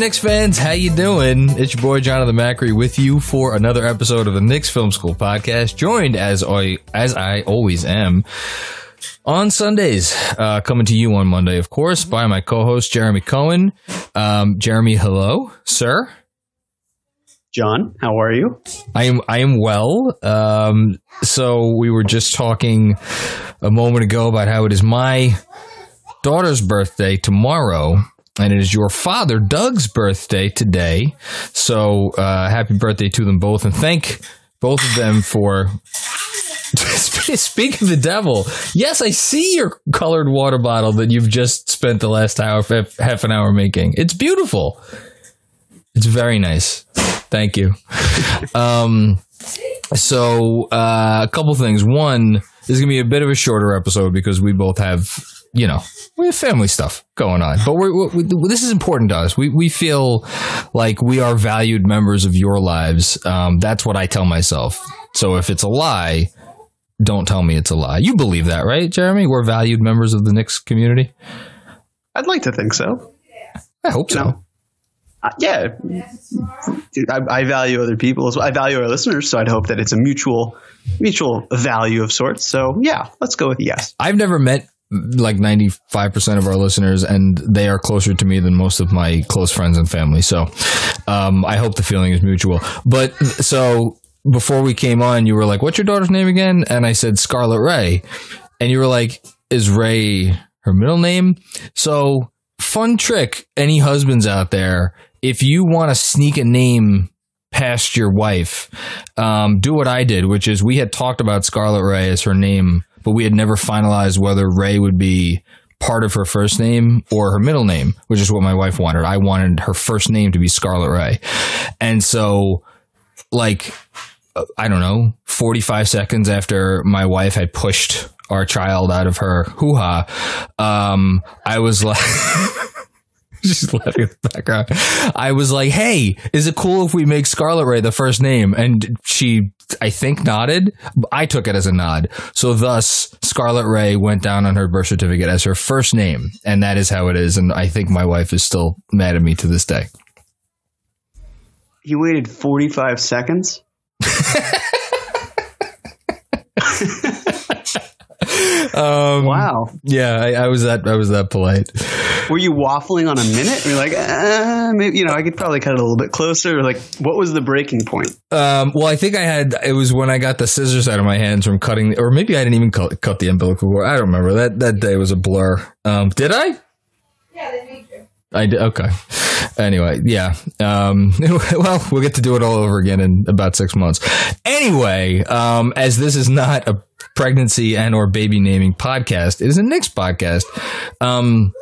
Knicks fans. How you doing? It's your boy Jonathan Macri with you for another episode of the Knicks Film School podcast. Joined as I as I always am on Sundays, uh, coming to you on Monday, of course, by my co-host Jeremy Cohen. Um, Jeremy, hello, sir. John, how are you? I am I am well. Um, so we were just talking a moment ago about how it is my daughter's birthday tomorrow, and it is your father Doug's birthday today. So uh, happy birthday to them both, and thank both of them for. Speak of the devil. Yes, I see your colored water bottle that you've just spent the last hour, half an hour making. It's beautiful. It's very nice. Thank you. Um, so uh, a couple things. One, this is gonna be a bit of a shorter episode because we both have, you know, we have family stuff going on. But we're, we, this is important to us. We we feel like we are valued members of your lives. Um, that's what I tell myself. So if it's a lie, don't tell me it's a lie. You believe that, right, Jeremy? We're valued members of the Knicks community. I'd like to think so. I hope so. No. Uh, yeah, I, I, value other people as well. I value our listeners, so I'd hope that it's a mutual mutual value of sorts. So yeah, let's go with yes. I've never met like 95% of our listeners and they are closer to me than most of my close friends and family. So um, I hope the feeling is mutual. But so before we came on, you were like, what's your daughter's name again? And I said Scarlet Ray. And you were like, is Ray her middle name? So fun trick, any husbands out there, if you want to sneak a name past your wife, um, do what I did, which is we had talked about Scarlet Ray as her name, but we had never finalized whether Ray would be part of her first name or her middle name, which is what my wife wanted. I wanted her first name to be Scarlet Ray. And so, like, I don't know, 45 seconds after my wife had pushed our child out of her hoo ha, um, I was like, She's laughing in the background. I was like, "Hey, is it cool if we make Scarlet Ray the first name?" And she, I think, nodded. I took it as a nod. So thus, Scarlet Ray went down on her birth certificate as her first name, and that is how it is. And I think my wife is still mad at me to this day. You waited forty-five seconds. Um, wow. Yeah, I, I, was that I was that polite. Were you waffling on a minute? You're like, uh, maybe you know, I could probably cut it a little bit closer. Like, what was the breaking point? Um, well, I think I had it was when I got the scissors out of my hands from cutting, or maybe I didn't even cut, cut the umbilical cord. I don't remember that that day was a blur. Um, did I? Yeah, they made you. I did. Okay. Anyway, yeah. Um, well, we'll get to do it all over again in about six months. Anyway, um, as this is not a pregnancy and or baby naming podcast, it is a Knicks podcast. Um,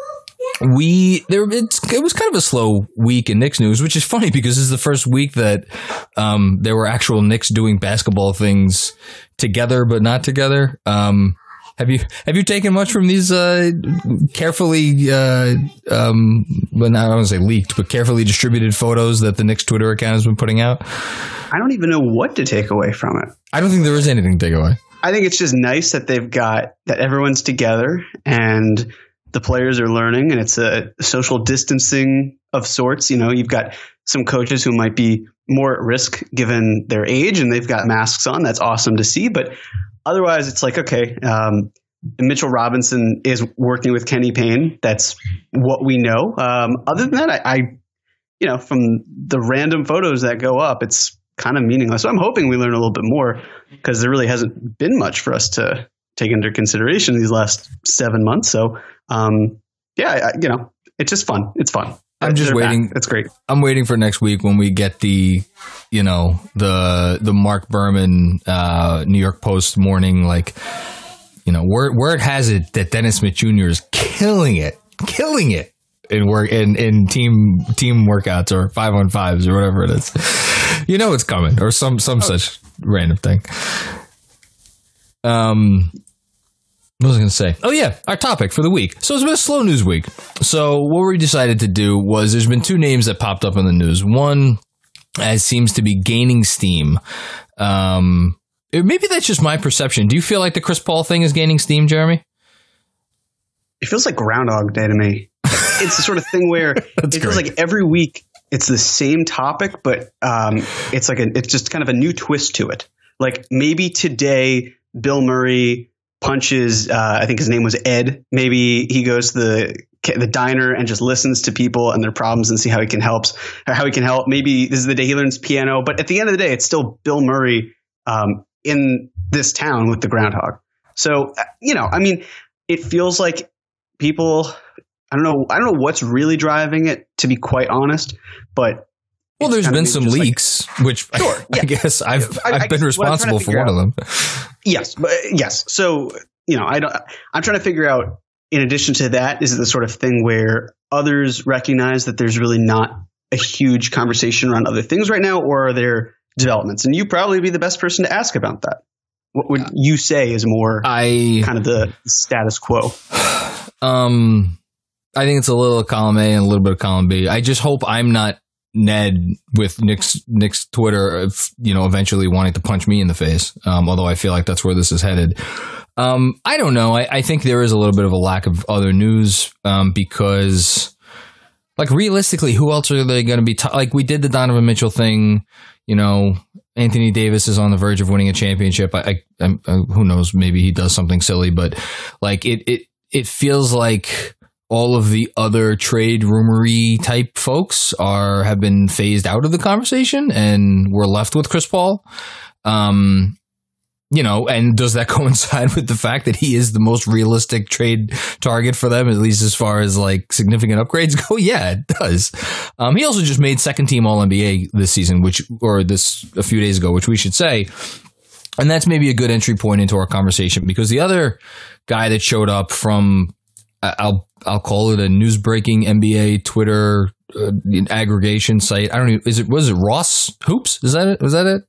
we there it's, it was kind of a slow week in Knicks news, which is funny because this is the first week that um, there were actual Knicks doing basketball things together but not together. Um, have you have you taken much from these uh, carefully, uh, um, well, not I don't want to say leaked, but carefully distributed photos that the Knicks Twitter account has been putting out? I don't even know what to take away from it. I don't think there is anything to take away. I think it's just nice that they've got that everyone's together and the players are learning, and it's a social distancing of sorts. You know, you've got some coaches who might be more at risk given their age, and they've got masks on. That's awesome to see, but otherwise, it's like okay. Um, Mitchell Robinson is working with Kenny Payne. That's what we know. Um, other than that, I, I, you know, from the random photos that go up, it's kind of meaningless. So I'm hoping we learn a little bit more because there really hasn't been much for us to take into consideration these last seven months. So, um, yeah, I, you know, it's just fun. It's fun. I'm just They're back. waiting- It's great. I'm waiting for next week when we get the, you know, the the Marc Berman uh, New York Post morning like, you know, word word has it that Dennis Smith Jr. is killing it, killing it in work in in team team workouts or five on fives or whatever it is. You know it's coming or some some such random thing. Um. What was I going to say? Oh, yeah, our topic for the week. So it's been a slow news week. So what we decided to do was there's been two names that popped up in the news. One as seems to be gaining steam. Um, maybe that's just my perception. Do you feel like the Chris Paul thing is gaining steam, Jeremy? It feels like Groundhog Day to me. it's the sort of thing where it feels like every week it's the same topic, but um, it's like a, it's just kind of a new twist to it. Like maybe today Bill Murray punches. Uh, I think his name was Ed. Maybe he goes to the the diner and just listens to people and their problems and see how he can help. How he can help. Maybe this is the day he learns piano. But at the end of the day, it's still Bill Murray um, in this town with the groundhog. So uh, you know, I mean, it feels like people. I don't know. I don't know what's really driving it, to be quite honest. But Well, there's been some just like- leaks, which Sure, I guess I've I- I I've been responsible for one of them. Yes, but yes. So you know, I don't. I'm trying to figure out. In addition to that, is it the sort of thing where others recognize that there's really not a huge conversation around other things right now, or are there developments? And you probably be the best person to ask about that. What would you say is more I kind of the status quo? Um, I think it's a little column A and a little bit of column B. I just hope I'm not Ned with Nick's Nick's Twitter, you know, eventually wanting to punch me in the face. Um, although I feel like that's where this is headed. Um, I don't know. I, I think there is a little bit of a lack of other news um, because, like, realistically, who else are they going to be? T- like, we did the Donovan Mitchell thing. You know, Anthony Davis is on the verge of winning a championship. I, I, I who knows? Maybe he does something silly, but like it, it, it feels like all of the other trade rumory type folks are have been phased out of the conversation, and we're left with Chris Paul. Um, you know, and does that coincide with the fact that he is the most realistic trade target for them, at least as far as like significant upgrades go? Yeah, it does. Um, he also just made second team All NBA this season, which or this a few days ago, which we should say. And that's maybe a good entry point into our conversation because the other guy that showed up from I'll I'll call it a news breaking NBA Twitter uh, aggregation site. I don't know. Is it was it Ross Hoops? Is that it? Was that it?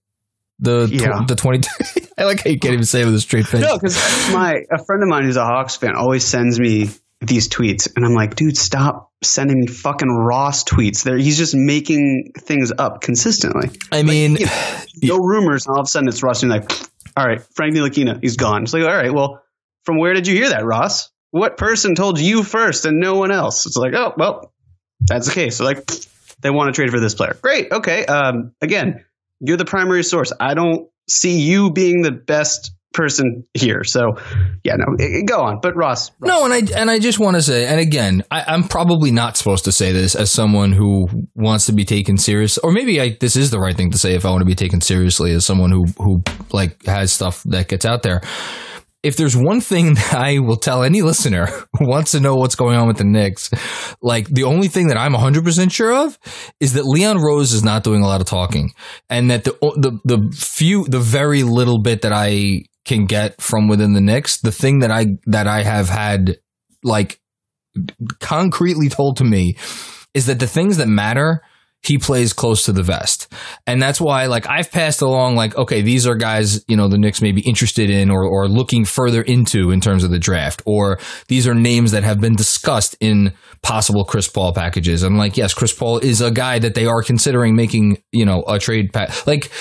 The tw- Yeah. the twenty. I like how you can't even say it with a straight face. No, because my a friend of mine who's a Hawks fan always sends me these tweets, and I'm like, dude, stop sending me fucking Ross tweets. There, he's just making things up consistently. I mean, you know, no rumors, and all of a sudden it's Ross, and you're like, all right, Frank Ntilikina, he's gone. It's like, all right, well, from where did you hear that, Ross? What person told you first and no one else? It's like, oh, well, that's the case. So like, they want to trade for this player. Great, okay. Um, again, you're the primary source. I don't see you being the best person here. So, yeah, no, it, it- go on. But Ross, Ross No, and I and I just want to say, and again, I, I'm probably not supposed to say this as someone who wants to be taken serious, or maybe I, this is the right thing to say if I want to be taken seriously as someone who who like has stuff that gets out there. If there's one thing that I will tell any listener who wants to know what's going on with the Knicks, like the only thing that I'm 100% sure of is that Leon Rose is not doing a lot of talking and that the the the few the very little bit that I can get from within the Knicks, the thing that I that I have had like concretely told to me is that the things that matter he plays close to the vest. And that's why like I've passed along like okay these are guys you know the Knicks may be interested in or or looking further into in terms of the draft or these are names that have been discussed in possible Chris Paul packages. I'm like yes Chris Paul is a guy that they are considering making you know a trade pack like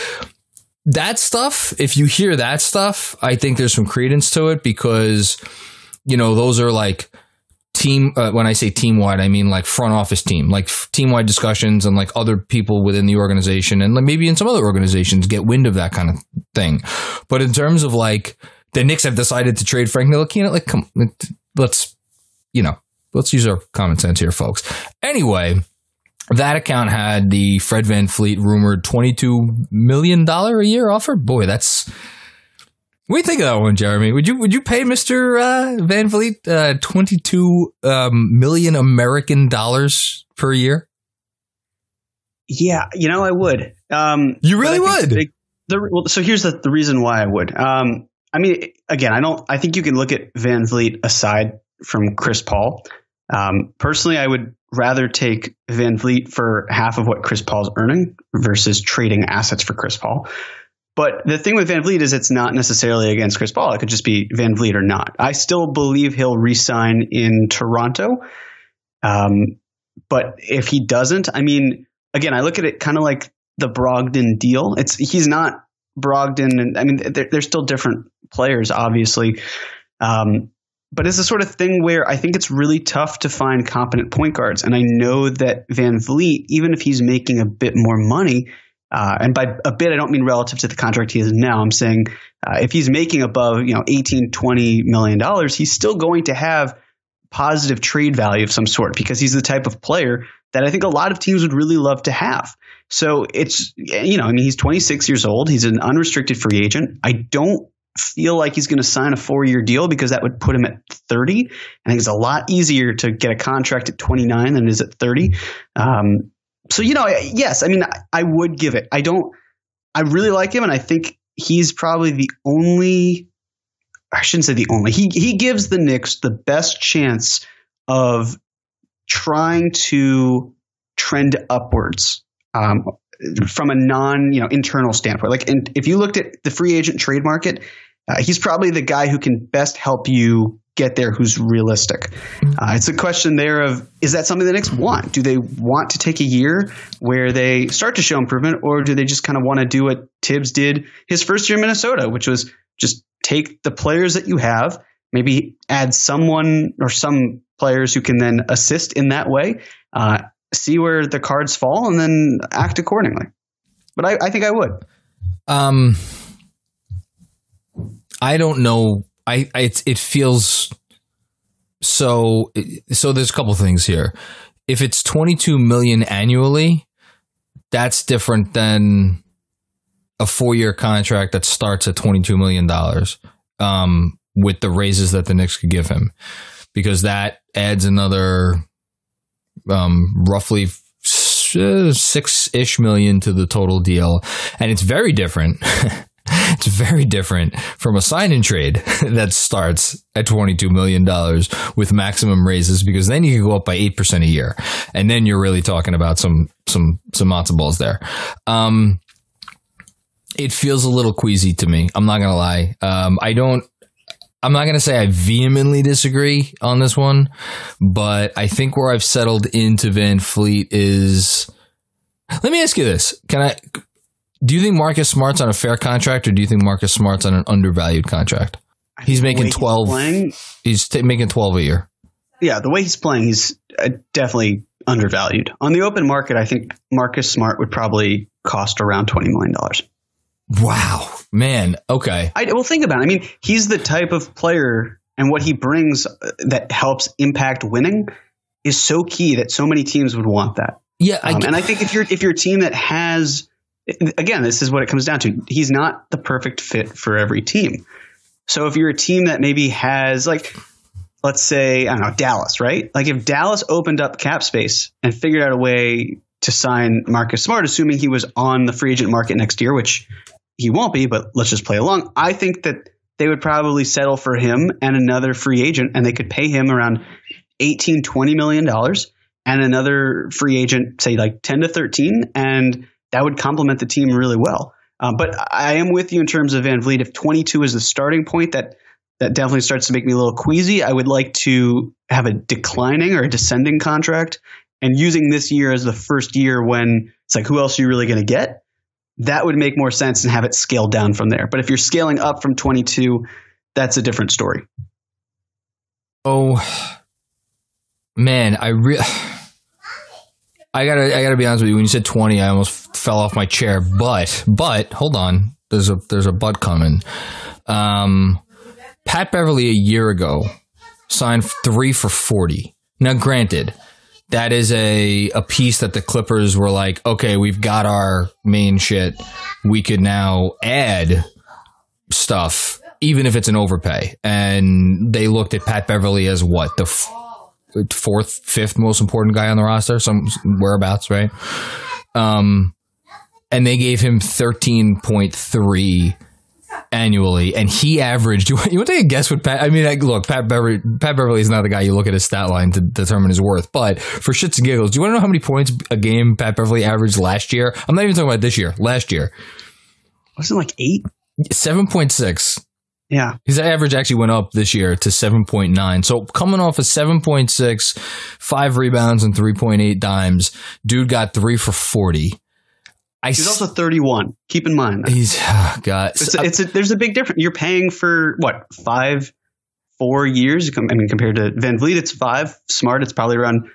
that stuff, if you hear that stuff, I think there's some credence to it because, you know, those are like team, uh, when I say team wide, I mean like front office team, like team wide discussions and like other people within the organization and like maybe in some other organizations get wind of that kind of thing. But in terms of like the Knicks have decided to trade Frank Ntilikina, like come, let's, you know, let's use our common sense here, folks. Anyway, that account had the Fred VanVleet rumored $22 million a year offer. Boy, that's We think of that one, Jeremy. Would you would you pay Mister uh, VanVleet uh, twenty two um, million American dollars per year? Yeah, you know, I would. Um, You really but I think would? the, well, so here's the, the reason why I would. Um, I mean, again, I don't. I think you can look at VanVleet aside from Chris Paul. Um, personally, I would rather take VanVleet for half of what Chris Paul's earning versus trading assets for Chris Paul. But the thing with VanVleet is it's not necessarily against Chris Paul. It could just be VanVleet or not. I still believe he'll re-sign in Toronto. Um, but if he doesn't, I mean, again, I look at it kind of like the Brogdon deal. It's he's not Brogdon, and I mean, they're, they're still different players, obviously. Um, but it's the sort of thing where I think it's really tough to find competent point guards. And I know that VanVleet, even if he's making a bit more money, uh, and by a bit, I don't mean relative to the contract he is now. I'm saying uh, if he's making above, you know, 18, 20 million dollars, he's still going to have positive trade value of some sort because he's the type of player that I think a lot of teams would really love to have. So it's, you know, I mean, he's 26 years old. He's an unrestricted free agent. I don't feel like he's going to sign a four year deal because that would put him at 30. I think it's a lot easier to get a contract at 29 than it is at 30. Um, so, you know, yes, I mean, I, would give it. I don't, I really like him, and I think he's probably the only, I shouldn't say the only, he, he gives the Knicks the best chance of trying to trend upwards um, from a non you know internal standpoint. Like, if you looked at the free agent trade market, uh, he's probably the guy who can best help you get there. Who's realistic? Uh, it's a question there of is that something the Knicks want? Do they want to take a year where they start to show improvement, or do they just kind of want to do what Thibs did his first year in Minnesota, which was just take the players that you have, maybe add someone or some players who can then assist in that way, uh, see where the cards fall, and then act accordingly. But I, I think I would. Um, I don't know. I, I it, it feels so. So there's a couple things here. If it's 22 million annually, that's different than a four year contract that starts at 22 million dollars. Um, with the raises that the Knicks could give him, because that adds another um, roughly six ish million to the total deal, and it's very different. it's very different from a sign and trade that starts at $22 million with maximum raises because then you can go up by 8% a year. And then you're really talking about some, some, some matzo balls there. Um, it feels a little queasy to me. I'm not going to lie. Um, I don't, I'm not going to say I vehemently disagree on this one, but I think where I've settled into VanVleet is. Let me ask you this: Can I? Do you think Marcus Smart's on a fair contract, or do you think Marcus Smart's on an undervalued contract? He's making he's twelve. playing, He's t- making twelve a year. yeah, the way he's playing, he's uh, definitely undervalued. On the open market, I think Marcus Smart would probably cost around $20 million. Wow, man. Okay. I, well, think about it. I mean, he's the type of player, and what he brings uh, that helps impact winning is so key that so many teams would want that. Yeah, I, Um, and I think if you're if you're a team that has, again, this is what it comes down to. He's not the perfect fit for every team. So if you're a team that maybe has like, let's say I don't know Dallas, right? Like if Dallas opened up cap space and figured out a way to sign Marcus Smart, assuming he was on the free agent market next year, which he won't be, but let's just play along. I think that they would probably settle for him and another free agent, and they could pay him around 18, 20 million dollars and another free agent, say like 10 to 13, and that would complement the team really well. Um, but I am with you in terms of VanVleet. If 22 is the starting point, that that definitely starts to make me a little queasy. I would like to have a declining or a descending contract, and using this year as the first year when it's like, who else are you really going to get? That would make more sense and have it scaled down from there. But if you're scaling up from 22, that's a different story. Oh man, I re- I gotta I gotta be honest with you. When you said twenty, I almost fell off my chair. But but hold on, there's a there's a but coming. Um, Pat Beverley a year ago signed three for forty. Now, granted, that is a a piece that the Clippers were like, okay, we've got our main shit. We could now add stuff even if it's an overpay. And they looked at Pat Beverley as what the f- fourth, fifth most important guy on the roster, some whereabouts, right? Um, and they gave him thirteen point three annually, and he averaged. You want, you want to take a guess what Pat? I mean, like, look, Pat Beverley. Pat Beverley is not the guy you look at his stat line to determine his worth. But for shits and giggles, do you want to know how many points a game Pat Beverley averaged last year? I'm not even talking about this year. Last year, Wasn't it like eight? seven point six. Yeah. His average actually went up this year to 7.9. So coming off a 7.6, five rebounds and 3.8 dimes, dude got three for 40. I He's also 31. Keep in mind. that. he's oh, God. It's a, it's a, there's a big difference. You're paying for what five, four years. I mean, compared to VanVleet, it's five. Smart, it's probably around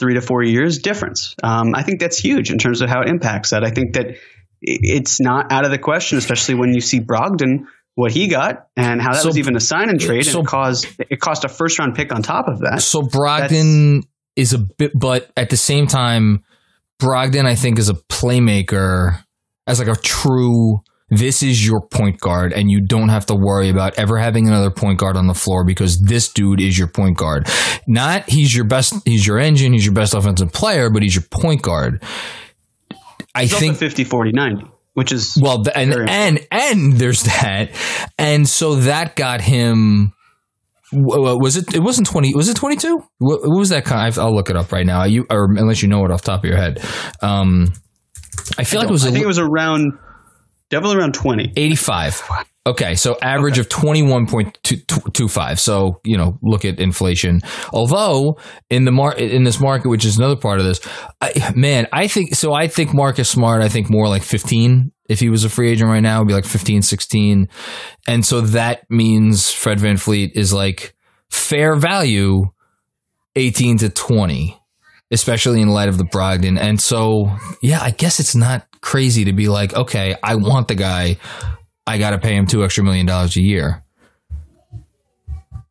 three to four years difference. Um, I think that's huge in terms of how it impacts that. I think that it's not out of the question, especially when you see Brogdon what he got and how that So- was even a sign and trade so- and it caused it cost a first round pick on top of that. So Brogdon is a bit, but at the same time, Brogdon I think is a playmaker as like a true. This is your point guard, and you don't have to worry about ever having another point guard on the floor because this dude is your point guard. Not he's your best, he's your engine, he's your best offensive player, but he's your point guard. I think also 50, 40, 90, which is well, and and and there's that, and so that got him. Was it? It wasn't twenty. Was it twenty two? What, what was that kind? I'll look it up right now. You or unless you know it off the top of your head. Um, I feel like it was. I think it was around definitely around 20. 85. Okay, so average of 21.25. So, you know, look at inflation. Although in the mar- in this market, which is another part of this, I, man, I think so I think Marcus Smart, I think more like 15 if he was a free agent right now, it would be like 15, 16. And so that means Fred VanVleet is like fair value 18 to 20 especially in light of the Brogdon. And so, yeah, I guess it's not crazy to be like, okay, I want the guy. I got to pay him two extra million dollars a year.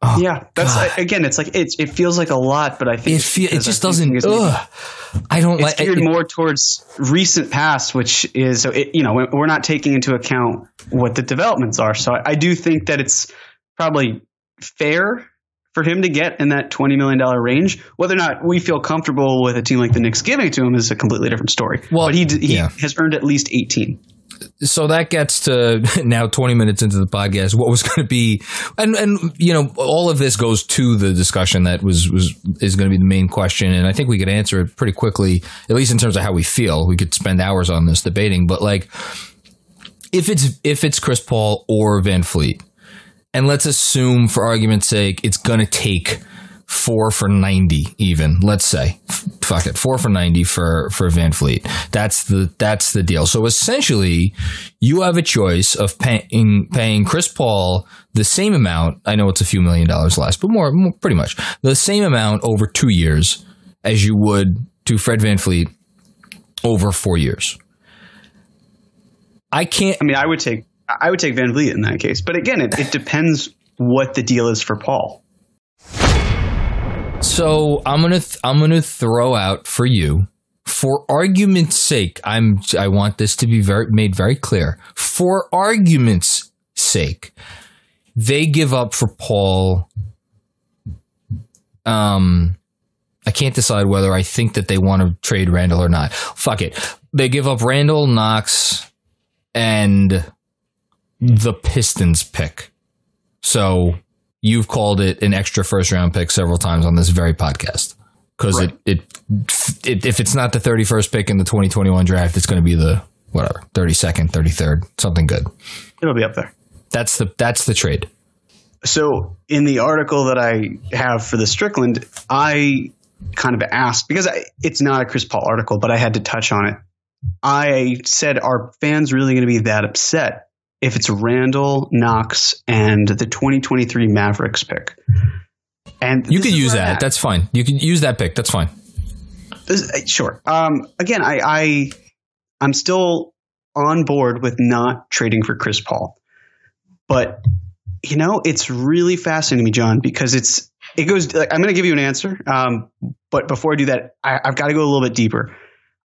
Oh, yeah, that's again. It's like it's it feels like a lot, but I think It it's fe- it just doesn't. it's- Ugh, I don't It's like. geared it- more towards recent past, which is so it, you know we're not taking into account what the developments are. So I, I do think that it's probably fair for him to get in that twenty million dollar range. Whether or not we feel comfortable with a team like the Knicks giving it to him is a completely different story. Well, but he he yeah. has earned at least eighteen. So that gets to now 20 minutes into the podcast what was going to be and and you know all of this goes to the discussion that was was is going to be the main question and i think we could answer it pretty quickly at least in terms of how we feel. We could spend hours on this debating but like if it's if it's chris paul or vanvleet and let's assume for argument's sake it's going to take four for 90 even let's say. Fuck it four for 90 for for vanvleet. That's the that's the deal. So essentially you have a choice of paying paying chris paul the same amount. I know it's a few million dollars less but more, more pretty much. The same amount over two years as you would to fred vanvleet over four years. I can't I mean, I would take I would take VanVleet in that case, but again, it, it depends what the deal is for Paul. So I'm gonna th- I'm gonna throw out for you, for argument's sake. I'm I want this to be very made very clear. For argument's sake, they give up for Paul. Um, I can't decide whether I think that they want to trade Randall or not. Fuck it. They give up Randall, Knox, and the Pistons pick. So you've called it an extra first round pick several times on this very podcast because Right. it, it it if it's not the 31st pick in the 2021 draft it's going to be the whatever 32nd 33rd something good It'll be up there. that's the that's the trade So in the article that I have for the Strickland, I kind of asked because I, it's not a Chris Paul article, but I had to touch on it. I said, are fans really going to be that upset if it's Randall, Knox, and the 2023 Mavericks pick? And you could use that. That's fine you can use that pick that's fine This- uh, sure. Um, again, I, I I'm still on board with not trading for Chris Paul, but you know it's really fascinating to me, John, because it's it goes. Like, I'm going to give you an answer, um, but before I do that, I, I've got to go a little bit deeper.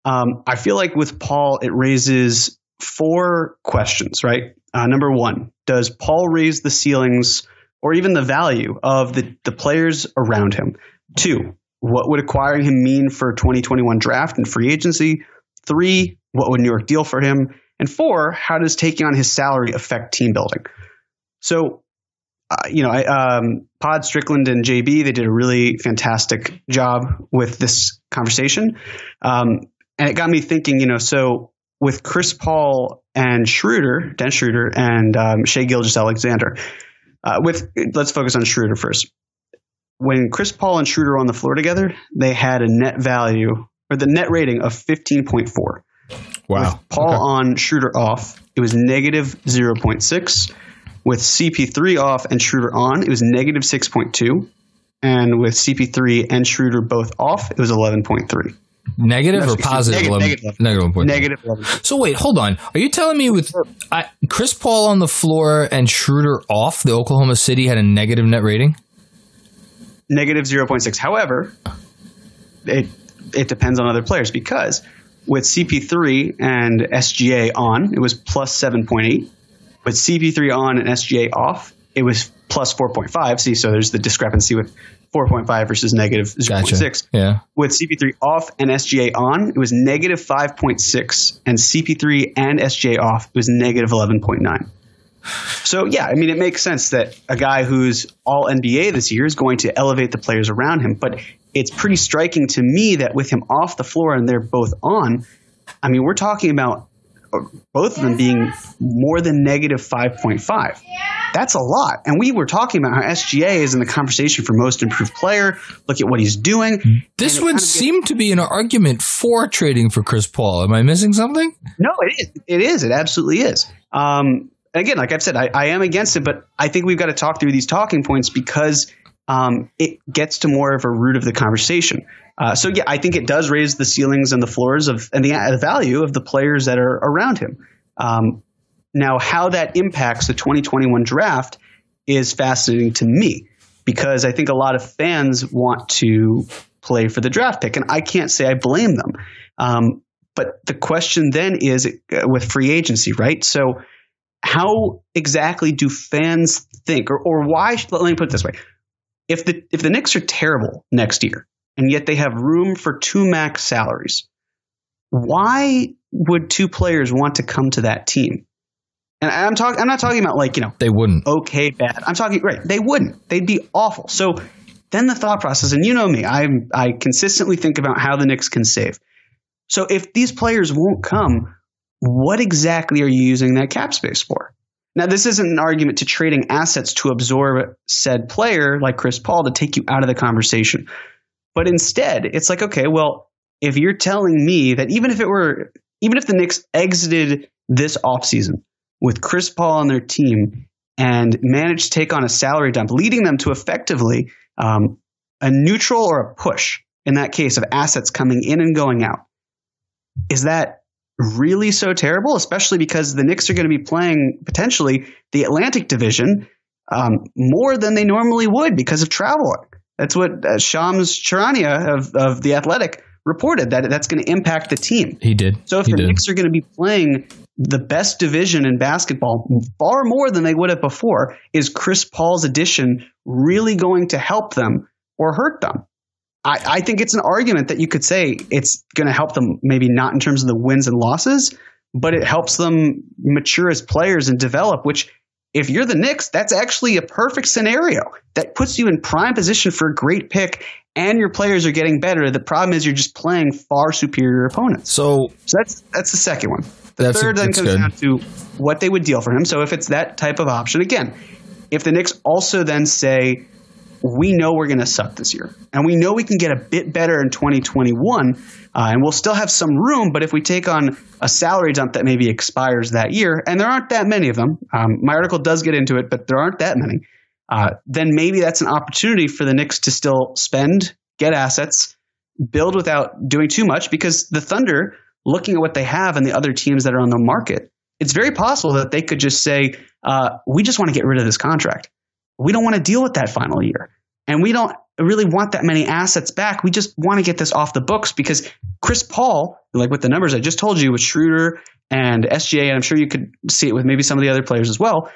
Um, I feel like with Paul, it raises four questions. Right. Uh, number one, does Paul raise the ceilings or even the value of the, the players around him? Two, what would acquiring him mean for 2021 draft and free agency? Three, what would New York deal for him? And four, how does taking on his salary affect team building? So, uh, you know, I, um, Pod Strickland and JB, they did a really fantastic job with this conversation. Um, and it got me thinking, you know, so with Chris Paul and Schroeder, Dennis Schroeder, and um, Shai Gilgeous-Alexander, uh, with let's focus on Schroeder first. When Chris Paul and Schroeder were on the floor together, they had a net value or the net rating of 15.4. Wow. With Paul Okay. on, Schroeder off, it was negative 0.6. With CP3 off and Schroeder on, it was negative 6.2. And with CP3 and Schroeder both off, it was 11.3. Negative No, or positive? negative, 11 negative. negative point. Negative 11. So wait, hold on. Are you telling me with I, Chris Paul on the floor and Schroeder off, the Oklahoma City had a negative net rating? Negative 0.6. However, it, it depends on other players because with CP3 and SGA on, it was plus 7.8. With CP3 on and SGA off, it was plus 4.5. See, so there's the discrepancy with 4.5 versus negative 0.6. Gotcha. Yeah. With CP3 off and SGA on, it was negative 5.6. And CP3 and SGA off, it was negative 11.9. So, yeah, I mean, it makes sense that a guy who's all NBA this year is going to elevate the players around him. But it's pretty striking to me that with him off the floor and they're both on, I mean, we're talking about both of them being more than negative 5.5. That's a lot. And we were talking about how SGA is in the conversation for most improved player. Look at what he's doing. This would kind of gets- seem to be an argument for trading for Chris Paul. Am I missing something? No, it is. It is. It absolutely is. Um, again, like I've said, I, I am against it, but I think we've got to talk through these talking points because um, it gets to more of a root of the conversation. Uh, so yeah, I think it does raise the ceilings and the floors of and the, the value of the players that are around him. Um, now, how that impacts the 2021 draft is fascinating to me because I think a lot of fans want to play for the draft pick, and I can't say I blame them. Um, but the question then is uh, with free agency, right? So, how exactly do fans think, or, or why? Let me put it this way: if the if the Knicks are terrible next year, and yet they have room for two max salaries, why would two players want to come to that team? And I'm talking. I'm not talking about like you know They wouldn't. okay, bad. I'm talking right. They wouldn't. They'd be awful. So then the thought process, and you know me, I I consistently think about how the Knicks can save. So if these players won't come, what exactly are you using that cap space for? Now, this isn't an argument to trading assets to absorb said player like Chris Paul to take you out of the conversation. But instead, it's like, okay, well, if you're telling me that even if it were, even if the Knicks exited this offseason with Chris Paul on their team and managed to take on a salary dump, leading them to effectively um, a neutral or a push in that case of assets coming in and going out, is that really so terrible? Especially because the Knicks are going to be playing potentially the Atlantic Division um, more than they normally would because of travel. That's what uh, Shams Charania of, of the Athletic reported that that's going to impact the team. He did. So if he the did. Knicks are going to be playing the best division in basketball far more than they would have before, is Chris Paul's addition really going to help them or hurt them? I, I think it's an argument that you could say it's going to help them, maybe not in terms of the wins and losses, but it helps them mature as players and develop, which if you're the Knicks, that's actually a perfect scenario that puts you in prime position for a great pick and your players are getting better. The problem is you're just playing far superior opponents. so So that's that's the second one. The third then comes good. down to what they would deal for him. So if it's that type of option, again, if the Knicks also then say, we know we're going to suck this year, and we know we can get a bit better in 2021, uh, and we'll still have some room. But if we take on a salary dump that maybe expires that year, and there aren't that many of them, um, my article does get into it, but there aren't that many. Uh, then maybe that's an opportunity for the Knicks to still spend, get assets, build without doing too much, because the Thunder, looking at what they have and the other teams that are on the market, it's very possible that they could just say, uh, "We just want to get rid of this contract. We don't want to deal with that final year, and we don't really want that many assets back. We just want to get this off the books because Chris Paul, like with the numbers I just told you with Schroeder and SGA, and I'm sure you could see it with maybe some of the other players as well.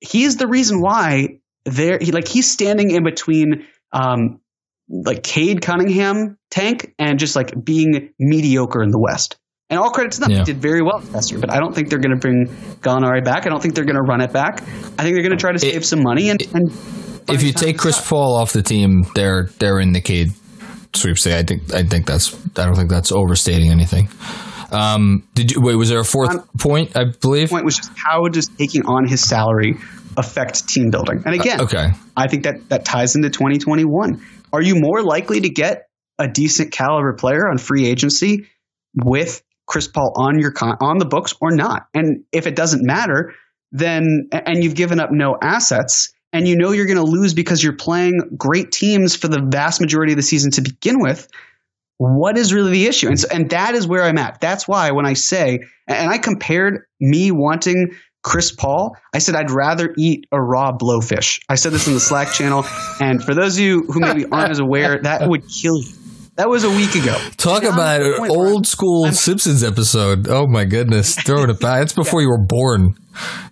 he's the reason why there. He like he's standing in between. Um, like Cade Cunningham tank and just like being mediocre in the West. And all credit to them. Yeah. They did very well last year, but I don't think they're going to bring Gallinari back. I don't think they're going to run it back. I think they're going to try to save some money and, and if you take Chris Paul off the team, they're they're in the Cade sweepstakes. I think I think that's I don't think that's overstating anything. Um, did you wait? Was there a fourth Um, point? I believe. point was just how does taking on his salary affect team building? And again, Okay. I think that that ties into 2021. Are you more likely to get a decent caliber player on free agency with Chris Paul on your con- on the books or not? And if it doesn't matter, then and you've given up no assets and you know you're going to lose because you're playing great teams for the vast majority of the season to begin with, what is really the issue? And so, and that is where I'm at. That's why when I say and I compared me wanting Chris Paul, I said I'd rather eat a raw blowfish. I said this in the Slack channel, and for those of you who maybe aren't as aware, that would kill you. That was a week ago. Talk I'm about an old school Simpsons episode. Oh my goodness, throwing it back. It's before you were born.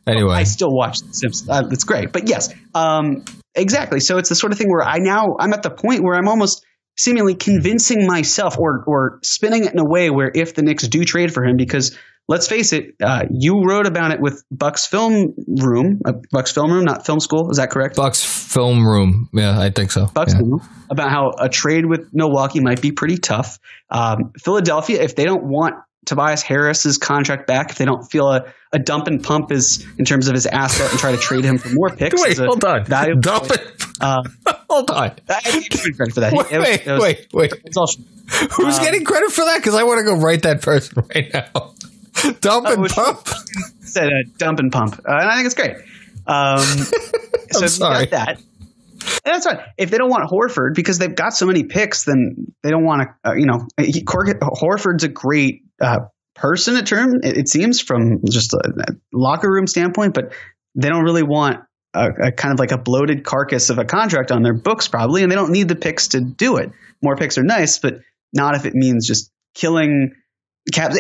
Anyway, I still watch The Simpsons. Uh, it's great, but yes, um, exactly. So it's the sort of thing where I now I'm at the point where I'm almost seemingly convincing myself or or spinning it in a way where if the Knicks do trade for him, because let's face it, uh, you wrote about it with Buck's Film Room, uh, Buck's Film Room, not Film School. Is that correct? Bucks film room. Yeah, I think so. Bucks Yeah. Room, about how a trade with Milwaukee might be pretty tough. Um, Philadelphia, if they don't want Tobias Harris's contract back, if they don't feel a, a dump and pump is in terms of his asset and try to trade him for more picks. Wait, hold on. Dump it. Uh, Hold on. I give him credit for that. Wait, It was- wait, it was- wait, wait. It's all, Who's getting credit for that? Because I want to go write that person right now. Dump and pump. said a dump and pump, uh, and I think it's great. Um, so if you sorry. got that. And that's fine. If they don't want Horford because they've got so many picks, then they don't want to. Uh, you know, he, Horford's a great uh, person. At term, it, it seems from just a, a locker room standpoint, but they don't really want a, a kind of like a bloated carcass of a contract on their books, probably, and they don't need the picks to do it. More picks are nice, but not if it means just killing cap.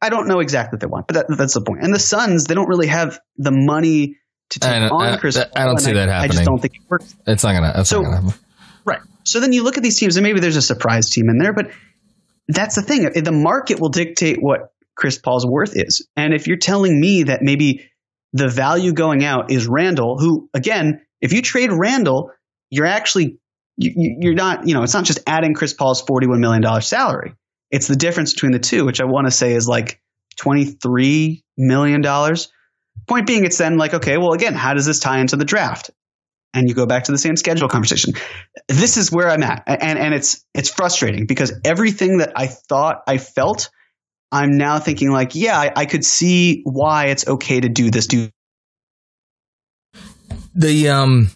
I don't know exactly what they want, but that, that's the point. And the Suns, they don't really have the money to take I on I- Chris. I Paul, don't see that happening. I just don't think it works. It's not gonna. That's So- not gonna happen. Right. So then you look at these teams, and maybe there's a surprise team in there, but that's the thing. The market will dictate what Chris Paul's worth is. And if you're telling me that maybe the value going out is Randall, who, again, if you trade Randall, you're actually, you, you're not, you know, it's not just adding Chris Paul's $41 million salary. It's the difference between the two, which I want to say is like $23 million. Point being, it's then like, okay, well, again, how does this tie into the draft? And you go back to the same schedule conversation. This is where I'm at, and and it's it's frustrating because everything that I thought I felt, I'm now thinking like, yeah, I, I could see why it's okay to do this. Do the um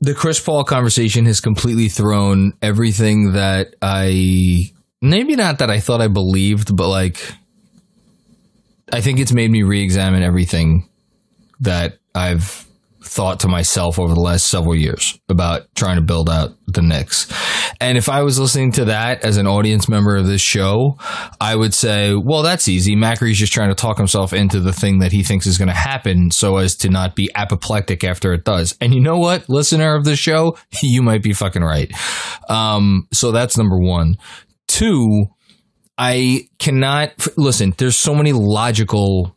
the Chris Paul conversation has completely thrown everything that I maybe not that I thought I believed, but like I think it's made me re-examine everything that I've thought to myself over the last several years about trying to build out the Knicks. And if I was listening to that as an audience member of this show, I would say, well, that's easy. Macri's just trying to talk himself into the thing that he thinks is going to happen so as to not be apoplectic after it does. And you know what, listener of the show, you might be fucking right. Um, so that's number one. Two, I cannot listen. There's so many logical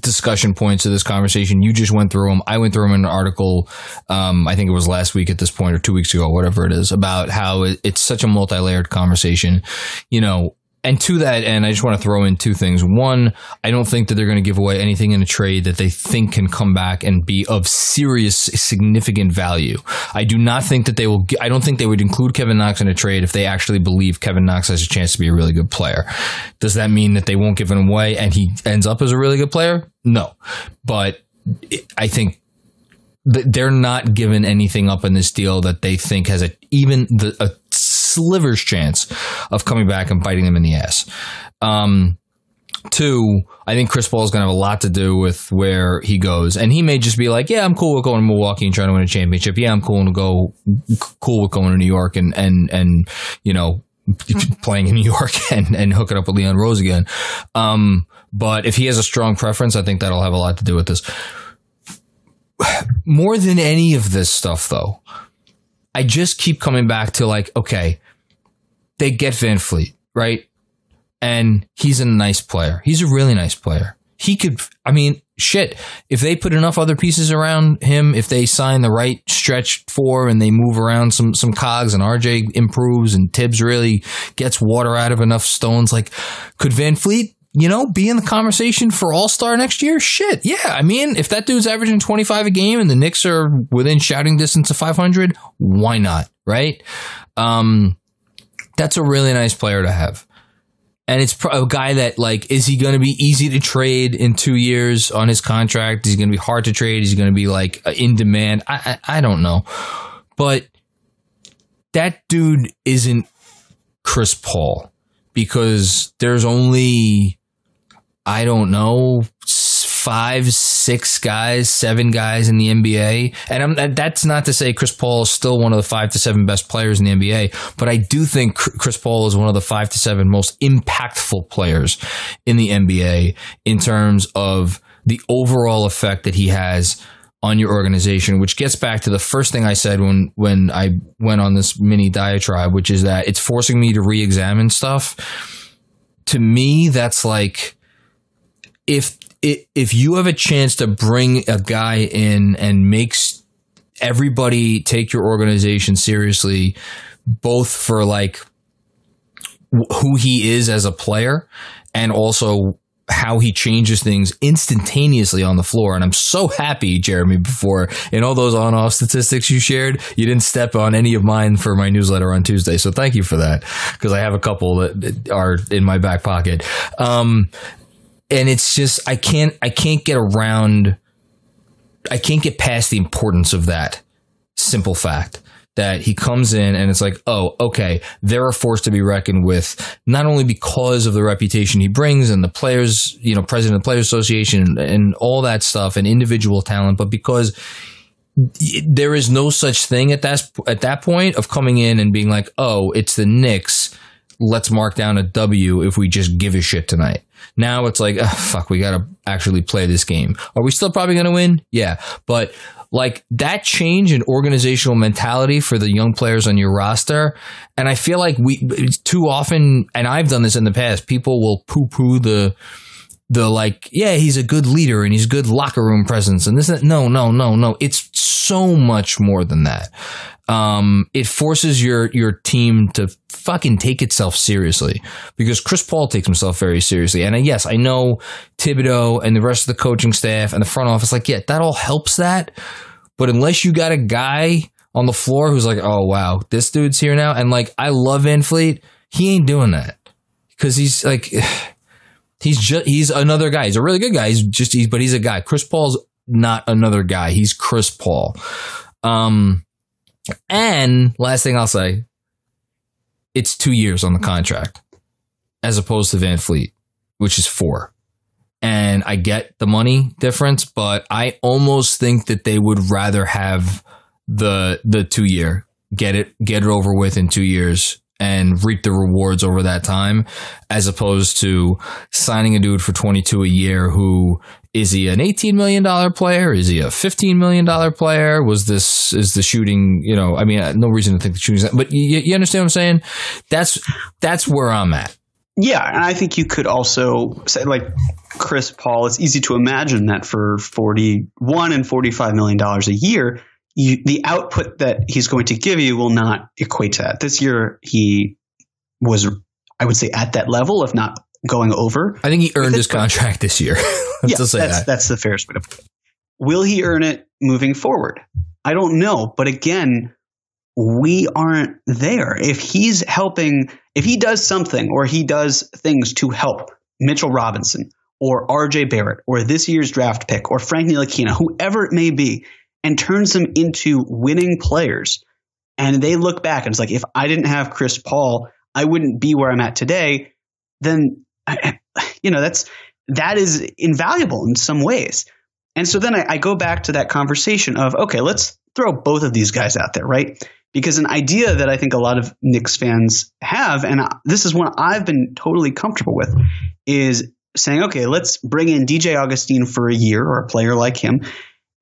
discussion points to this conversation. You just went through them. I went through them in an article. Um, I think it was last week at this point or two weeks ago, whatever it is, about how it, it's such a multi-layered conversation. You know, and to that end, I just want to throw in two things. One, I don't think that they're going to give away anything in a trade that they think can come back and be of serious, significant value. I do not think that they will. I don't think they would include Kevin Knox in a trade if they actually believe Kevin Knox has a chance to be a really good player. Does that mean that they won't give him away and he ends up as a really good player? No, but I think th- they're not giving anything up in this deal that they think has a even the a sliver's chance of coming back and biting them in the ass. Um, two, I think Chris Paul is going to have a lot to do with where he goes, and he may just be like, "Yeah, I'm cool with going to Milwaukee and trying to win a championship. Yeah, I'm cool to go, cool with going to New York and and and you know." playing in New York and, and hooking up with Leon Rose again. Um, but if he has a strong preference, I think that'll have a lot to do with this more than any of this stuff, though, I just keep coming back to like, okay, they get VanVleet, right? And he's a nice player. He's a really nice player. He could, I mean, shit. If they put enough other pieces around him, if they sign the right stretch four and they move around some some cogs and RJ improves and Thibs really gets water out of enough stones, like could VanVleet, you know, be in the conversation for All Star next year? Shit, yeah. I mean, if that dude's averaging twenty five a game and the Knicks are within shouting distance of five hundred, why not? Right? Um, that's a really nice player to have. And it's a guy that like, is he going to be easy to trade in two years on his contract? Is he going to be hard to trade? Is he going to be like uh, in demand? I, I I don't know, but that dude isn't Chris Paul because there's only I don't know five, six guys, seven guys in the NBA. And I'm, that's not to say Chris Paul is still one of the five to seven best players in the NBA, but I do think Chris Paul is one of the five to seven most impactful players in the NBA in terms of the overall effect that he has on your organization, which gets back to the first thing I said when when I went on this mini diatribe, which is that it's forcing me to re-examine stuff. To me, that's like if if you have a chance to bring a guy in and makes everybody take your organization seriously, both for like who he is as a player and also how he changes things instantaneously on the floor. And I'm so happy, Jeremy, before in all those on off statistics you shared, you didn't step on any of mine for my newsletter on Tuesday. So thank you for that because I have a couple that are in my back pocket. Um, and it's just I can't I can't get around I can't get past the importance of that simple fact that he comes in and it's like, oh, okay, they're a force to be reckoned with, not only because of the reputation he brings and the players, you know, president of the Players Association and, all that stuff and individual talent, but because there is no such thing at that at that point of coming in and being like, oh, it's the Knicks. Let's mark down a W if we just give a shit tonight. Now it's like, oh, fuck, we got to actually play this game. Are we still probably to win? Yeah. But like that change in organizational mentality for the young players on your roster. And I feel like we too often, and I've done this in the past, people will poo poo the, the like, yeah, he's a good leader and he's good locker room presence and this, and no, no, no, no. It's so much more than that. Um, it forces your, your team to fucking take itself seriously because Chris Paul takes himself very seriously. And yes, I know Thibodeau and the rest of the coaching staff and the front office, like, yeah, that all helps that. But unless you got a guy on the floor who's like, oh, wow, this dude's here now. And like, I love VanVleet. He ain't doing that because he's like, he's just, he's another guy. He's a really good guy. He's just, he's, but he's a guy. Chris Paul's not another guy. He's Chris Paul. Um, and last thing I'll say, it's two years on the contract as opposed to VanVleet, which is four. And I get the money difference, but I almost think that they would rather have the the two year get it get it over with in two years and reap the rewards over that time as opposed to signing a dude for 22 a year who is he an $18 million player? Is he a $15 million player? Was this, is the shooting, you know, I mean, uh, no reason to think the shooting's, but you, you understand what I'm saying? That's, that's where I'm at. Yeah. And I think you could also say, like Chris Paul, it's easy to imagine that for 41 and $45 million a year, you, the output that he's going to give you will not equate to that. This year, he was, I would say, at that level, if not going over. I think he earned his contract this year. yeah, that's, that. that's the fairest way to put it. Will he earn it moving forward? I don't know. But again, we aren't there. If he's helping, if he does something or he does things to help Mitchell Robinson or RJ Barrett or this year's draft pick or Frank Ntilikina, whoever it may be, and turns them into winning players, and they look back and it's like, if I didn't have Chris Paul, I wouldn't be where I'm at today, then you know that's that is invaluable in some ways. And so then I, I go back to that conversation of okay, let's throw both of these guys out there, right? Because an idea that I think a lot of Knicks fans have, and this is one I've been totally comfortable with, is saying, okay, let's bring in DJ Augustin for a year or a player like him,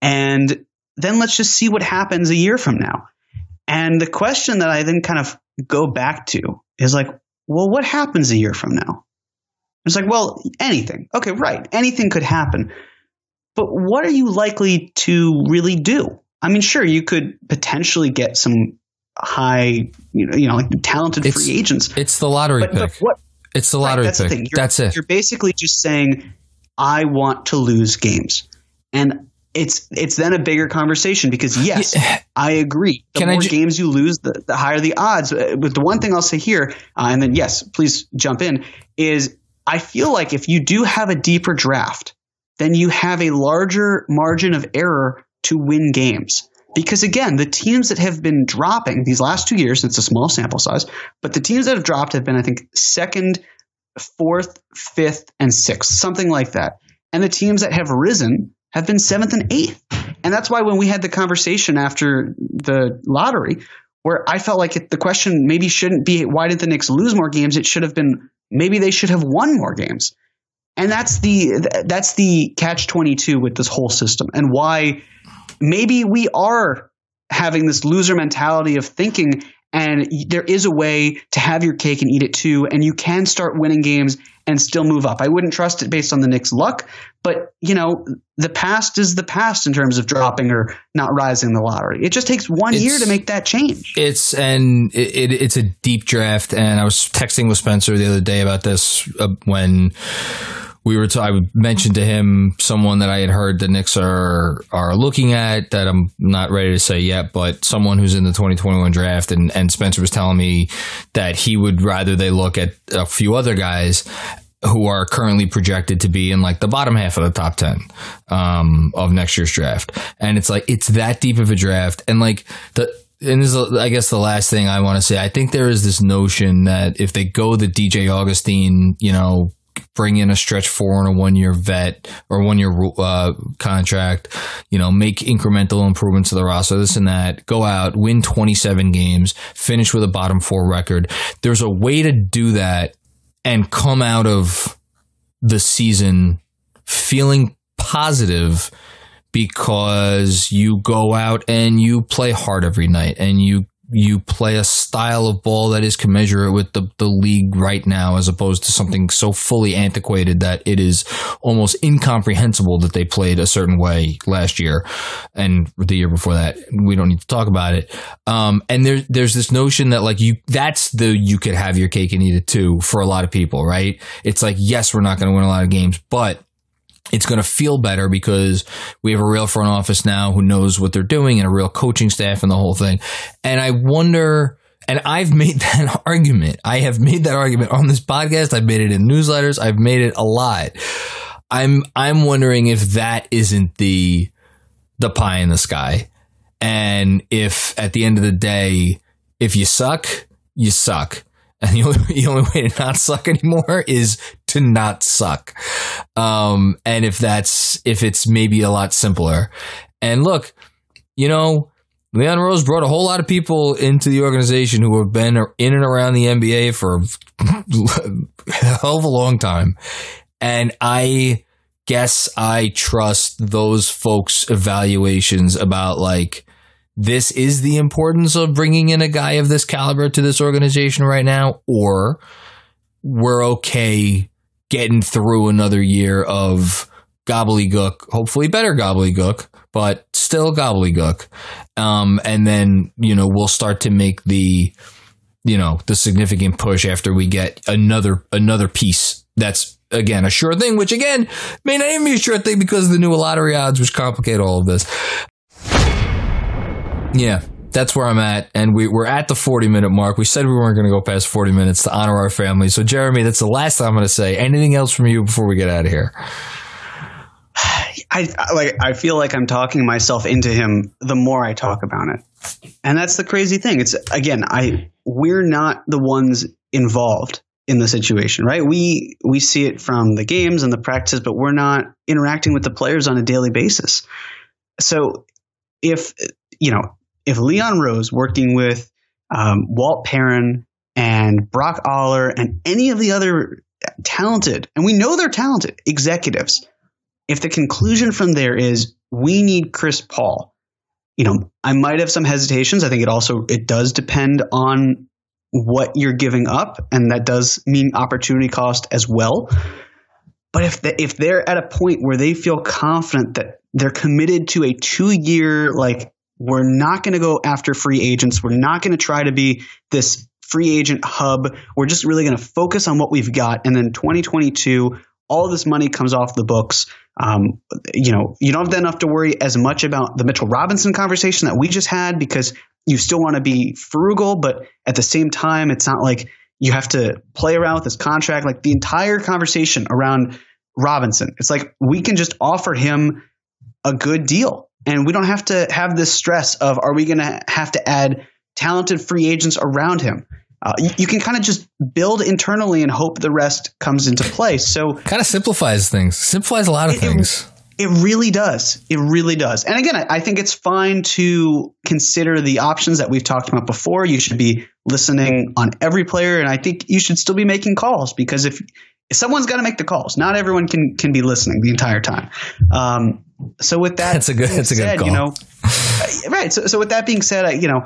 And then let's just see what happens a year from now. And the question that I then kind of go back to is like, well, what happens a year from now? It's like, well, anything. Okay, right. Anything could happen. But what are you likely to really do? I mean, sure, you could potentially get some high, you know, you know, like talented It's- free agents. It's the lottery But, but pick. what? it's the right, lottery that's the pick. thing. You're, That's it. You're basically just saying, I want to lose games, and it's it's then a bigger conversation because yes, I agree. The Can more ju- games you lose, the, the higher the odds. Uh, But the one thing I'll say here, uh, and then yes, please jump in, is I feel like if you do have a deeper draft, then you have a larger margin of error to win games. Because again, the teams that have been dropping these last two years, it's a small sample size, but the teams that have dropped have been, I think, second, fourth, fifth, and sixth, something like that. And the teams that have risen have been seventh and eighth. And that's why when we had the conversation after the lottery, where I felt like it, the question maybe shouldn't be why did the Knicks lose more games? It should have been maybe they should have won more games. And that's the that's the catch twenty two with this whole system, and why maybe we are having this loser mentality of thinking and there is a way to have your cake and eat it too and you can start winning games and still move up. I wouldn't trust it based on the Knicks luck but you know the past is the past in terms of dropping or not rising the lottery. It just takes one It's- year to make that change. It's and it, it, it's a deep draft, and I was texting with Spencer the other day about this uh, when we were. T- I mentioned to him someone that I had heard the Knicks are are looking at that I'm not ready to say yet, but someone who's in the 2021 draft, and and Spencer was telling me that he would rather they look at a few other guys who are currently projected to be in like the bottom half of the top 10 um, of next year's draft. And it's like, it's that deep of a draft. And like the, and this is, I guess, the last thing I want to say. I think there is this notion that if they go the DJ Augustin, you know, bring in a stretch four and a one year vet or one year uh, contract, you know, make incremental improvements to the roster, this and that, go out, win 27 games, finish with a bottom four record. There's a way to do that and come out of the season feeling positive because you go out and you play hard every night and you you play a style of ball that is commensurate with the, the league right now as opposed to something so fully antiquated that it is almost incomprehensible that they played a certain way last year and the year before that. We don't need to talk about it. Um, and there, there's this notion that like you that's the you could have your cake and eat it too for a lot of people right? It's like yes we're not going to win a lot of games but it's going to feel better because we have a real front office now who knows what they're doing and a real coaching staff and the whole thing. And I wonder, and I've made that argument. I have made that argument on this podcast. I've made it in newsletters. I've made it a lot. I'm, I'm wondering if that isn't the, the pie in the sky. And if at the end of the day, if you suck, you suck. And the only, the only way to not suck anymore is to not suck. Um, and if that's, if it's maybe a lot simpler. And look, you know, Leon Rose brought a whole lot of people into the organization who have been in and around the NBA for a hell of a long time. And I guess I trust those folks' evaluations about like, this is the importance of bringing in a guy of this caliber to this organization right now, or we're okay getting through another year of gobbledygook, hopefully better gobbledygook, but still gobbledygook. Um, and then, you know, we'll start to make the, you know, the significant push after we get another, another piece that's again a sure thing, which again may not even be a sure thing because of the new lottery odds, which complicate all of this. Yeah, that's where I'm at. And we, we're at the 40 minute mark. We said we weren't going to go past 40 minutes to honor our family. So, Jeremy, that's the last time I'm going to say. Anything else from you before we get out of here? I I- like I feel like I'm talking myself into him the more I talk about it. And that's the crazy thing. It's again, I we're not the ones involved in the situation, right? We we see it from the games and the practices, but we're not interacting with the players on a daily basis. So if you know, if Leon Rose working with um, Walt Perrin and Brock Aller and any of the other talented, and we know they're talented executives if the conclusion from there is we need Chris Paul, you know, I might have some hesitations. I think it also it does depend on what you're giving up, and that does mean opportunity cost as well. But if the, if they're at a point where they feel confident that they're committed to a two year like we're not going to go after free agents, we're not going to try to be this free agent hub. We're just really going to focus on what we've got, and then 2022 all this money comes off the books. Um, you know, you don't have to worry as much about the Mitchell Robinson conversation that we just had because you still want to be frugal, but at the same time, it's not like you have to play around with this contract. Like the entire conversation around Robinson, it's like we can just offer him a good deal and we don't have to have this stress of are we going to have to add talented free agents around him. Uh, you, you, can kind of just build internally and hope the rest comes into place. So kind of simplifies things. Simplifies a lot of it, things. It, it, really does. It really does. And again, I, I, think it's fine to consider the options that we've talked about before. You should be listening on every player, and I think you should still be making calls because if, if someone's got to make the calls, not everyone can can be listening the entire time. Um, so with that, that's a good. That's a good call. You know, right. So, so with that being said, I, you know,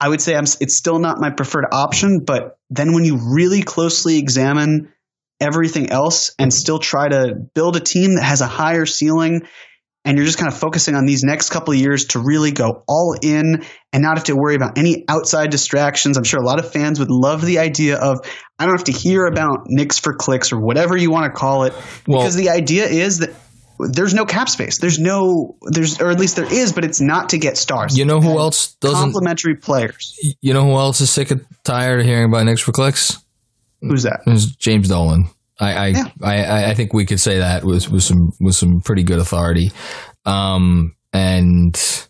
I would say I'm, it's still not my preferred option. But then when you really closely examine everything else and still try to build a team that has a higher ceiling and you're just kind of focusing on these next couple of years to really go all in and not have to worry about any outside distractions. I'm sure a lot of fans would love the idea of I don't have to hear about Knicks for clicks or whatever you want to call it well, because the idea is that there's no cap space. There's no there's or at least there is, but it's not to get stars. You know who else doesn't complimentary players. You know who else is sick and tired of hearing about Knicks for clicks? Who's that? It's James Dolan. I I, yeah. I I think we could say that with with some with some pretty good authority. Um and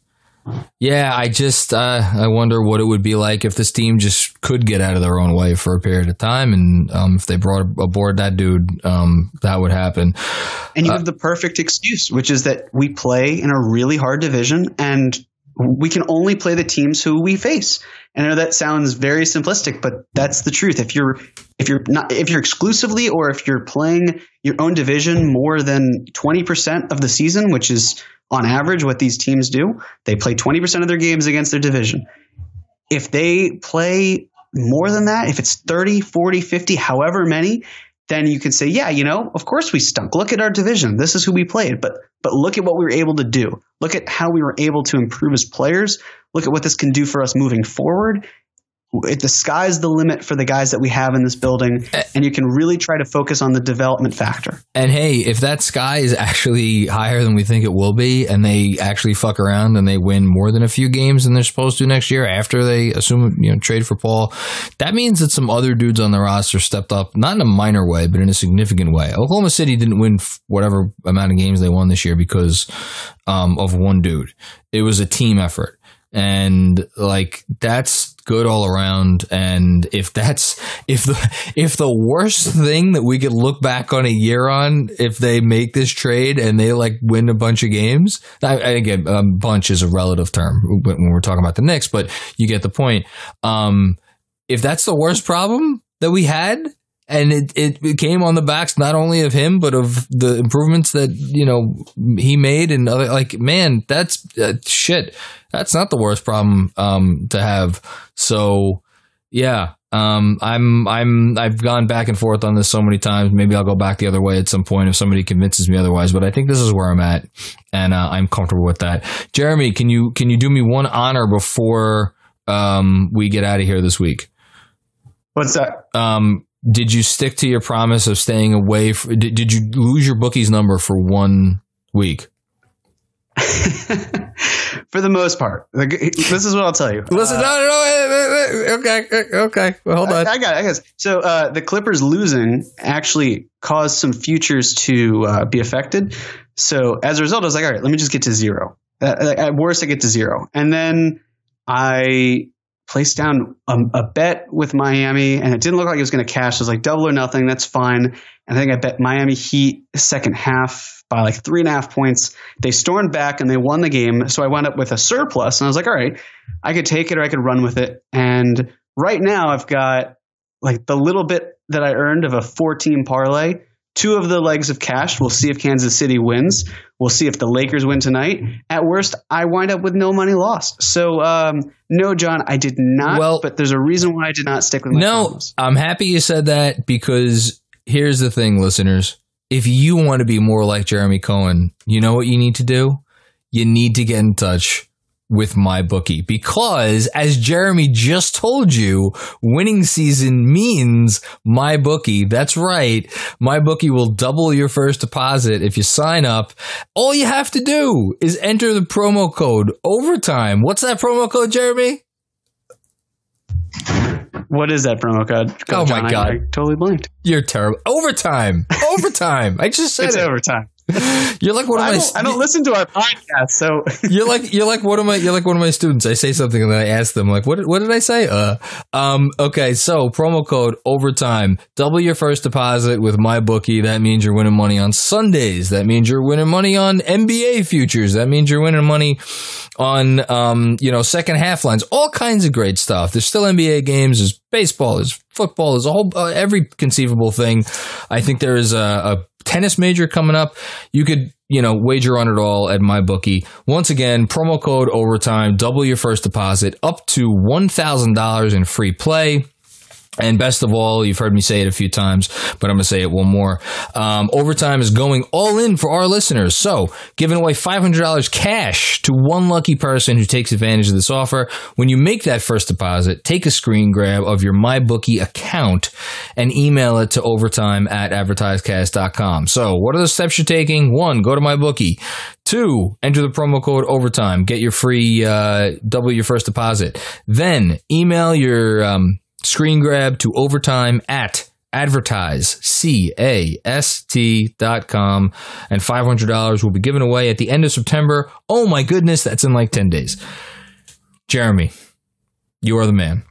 yeah, I just uh, I wonder what it would be like if this team just could get out of their own way for a period of time, and um, if they brought aboard that dude, um, that would happen. And you uh, have the perfect excuse, which is that we play in a really hard division, and we can only play the teams who we face. And I know that sounds very simplistic, but that's the truth. If you're if you're not if you're exclusively or if you're playing your own division more than twenty percent of the season, which is on average what these teams do. They play 20% of their games against their division. If they play more than that, if it's 30, 40, 50, however many, then you can say, yeah, you know, of course we stunk. Look at our division. This is who we played. But but look at what we were able to do. Look at how we were able to improve as players. Look at what this can do for us moving forward it, the sky's the limit for the guys that we have in this building, eh. and you can really try to focus on the development factor. And hey, if that sky is actually higher than we think it will be, and they actually fuck around and they win more than a few games than they're supposed to next year after they assume you know trade for Paul, that means that some other dudes on the roster stepped up, not in a minor way, but in a significant way. Oklahoma City didn't win whatever amount of games they won this year because um, of one dude. It was a team effort and like that's good all around. And if that's if the if the worst thing that we could look back on a year on if they make this trade and they like win a bunch of games I, again a bunch is a relative term when we're talking about the Knicks but you get the point. Um if that's the worst problem that we had and it, it came on the backs not only of him but of the improvements that you know he made and other like man that's uh, shit. That's not the worst problem um, to have. So yeah um, I'm I'm I've gone back and forth on this so many times. Maybe I'll go back the other way at some point if somebody convinces me otherwise but I think this is where I'm at. And uh, I'm comfortable with that. Jeremy can you can you do me one honor before um, we get out of here this week? What's that? Um, did you stick to your promise of staying away? For, did, did you lose your bookies number for one week? for the most part, this is what I'll tell you. Listen, uh, no, no, no, okay, okay. Well, hold on. I, I got it. I guess. So uh, the Clippers losing actually caused some futures to uh, be affected. So as a result, I was like, all right, let me just get to zero. at worst, I get to zero, and then I placed down a, a, bet with Miami, and it didn't look like it was going to cash. I was like, double or nothing, that's fine. And I think I bet Miami Heat second half by like three and a half points. They stormed back and they won the game. So I wound up with a surplus, and I was like, all right, I could take it or I could run with it. And right now, I've got like the little bit that I earned of a four team parlay two of the legs of cash. We'll see if Kansas City wins. We'll see if the Lakers win tonight. At worst, I wind up with no money lost. So, um, no, John, I did not. Well- but there's a reason why I did not stick with my No, promise. I'm happy you said that because here's the thing, listeners. If you want to be more like Jeremy Cohen, you know what you need to do? You need to get in touch with my bookie because as Jeremy just told you, winning season means my bookie. That's right. My bookie will double your first deposit if you sign up. All you have to do is enter the promo code overtime. What's that promo code, Jeremy? What is that promo code? Oh, my John, I- God. I, totally blinked. You're terrible. Overtime. Overtime. I just said It's it. overtime. You're like one of I my. don't, I don't listen to our podcast, so You're like you're like one of my you're like one of my students. I say something and then I ask them like, what did- what did I say? Uh, um, okay. So promo code overtime. Double your first deposit with my bookie. That means you're winning money on Sundays. That means you're winning money on NBA futures. That means you're winning money on um, you know second half lines. All kinds of great stuff. There's still NBA games. There's baseball. There's football. There's a whole uh, every conceivable thing. I think there is a, a tennis major coming up. You could, you know, wager on it all at my bookie. Once again, promo code overtime, double your first deposit up to $1,000 in free play. And best of all, you've heard me say it a few times, but I'm going to say it one more. Um, overtime is going all in for our listeners. So, giving away $500 cash to one lucky person who takes advantage of this offer. When you make that first deposit, take a screen grab of your MyBookie account and email it to overtime at advertisecast.com. So, what are the steps you're taking? One, go to MyBookie. Two, enter the promo code overtime. Get your free, uh, double your first deposit. Then email your, um, screen grab to overtime at advertise c-a-s-t dot com and $500 will be given away at the end of september oh my goodness that's in like 10 days jeremy you are the man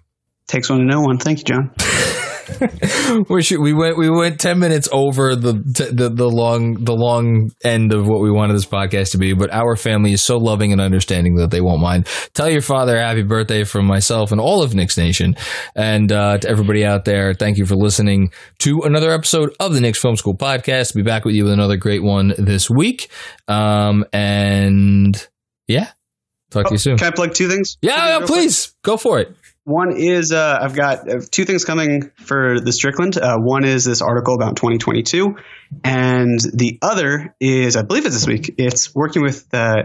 takes one to know one. Thank you, John. we should, we went we went 10 minutes over the, the the long the long end of what we wanted this podcast to be but our family is so loving and understanding that they won't mind. Tell your father happy birthday from myself and all of Knicks Nation. And uh, to everybody out there thank you for listening to another episode of the Knicks Film School podcast. Be back with you with another great one this week. Um and yeah talk to you soon. Can I plug two things? yeah, yeah things real quick? please. Go for it One is uh, I've got uh, two things coming for the Strickland. Uh, one is this article about 2022, and the other is I believe it's this week. It's working with uh,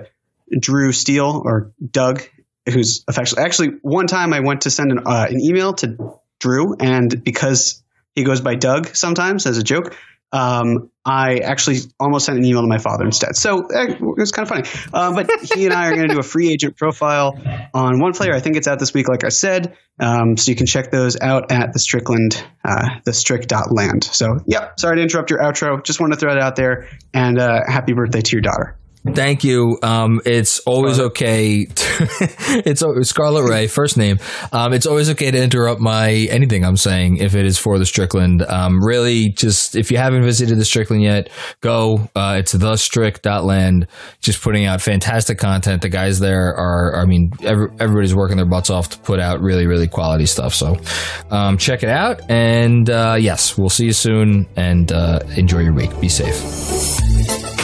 Drew Steele or Doug, who's affectionately actually one time I went to send an, uh, an email to Drew, and because he goes by Doug sometimes as a joke. Um, I actually almost sent an email to my father instead. So eh, it was kind of funny. Um, but he and I are going to do a free agent profile on one player. I think it's out this week, like I said. Um, so you can check those out at the Strickland, uh, the strick.land. So, yep. Sorry to interrupt your outro. Just wanted to throw that out there. And uh, happy birthday to your daughter. Thank you. Um, it's always okay. To, it's Scarlet Ray, first name. Um, it's always okay to interrupt my anything I'm saying if it is for the Strickland. Um, really, just if you haven't visited the Strickland yet, go. Uh, it's thestrick.land. Just putting out fantastic content. The guys there are, I mean, every, everybody's working their butts off to put out really, really quality stuff. So um, check it out. And uh, yes, we'll see you soon and uh, enjoy your week. Be safe.